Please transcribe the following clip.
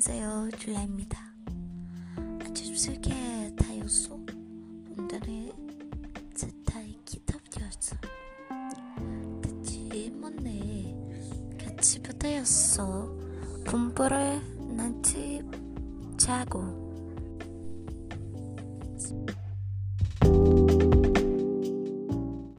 엘라입니다. 아주 슬게 다였어? 오늘의 스타의 기타였어. 대체 뭐네? 같이 부대였어 공부를 난티 자고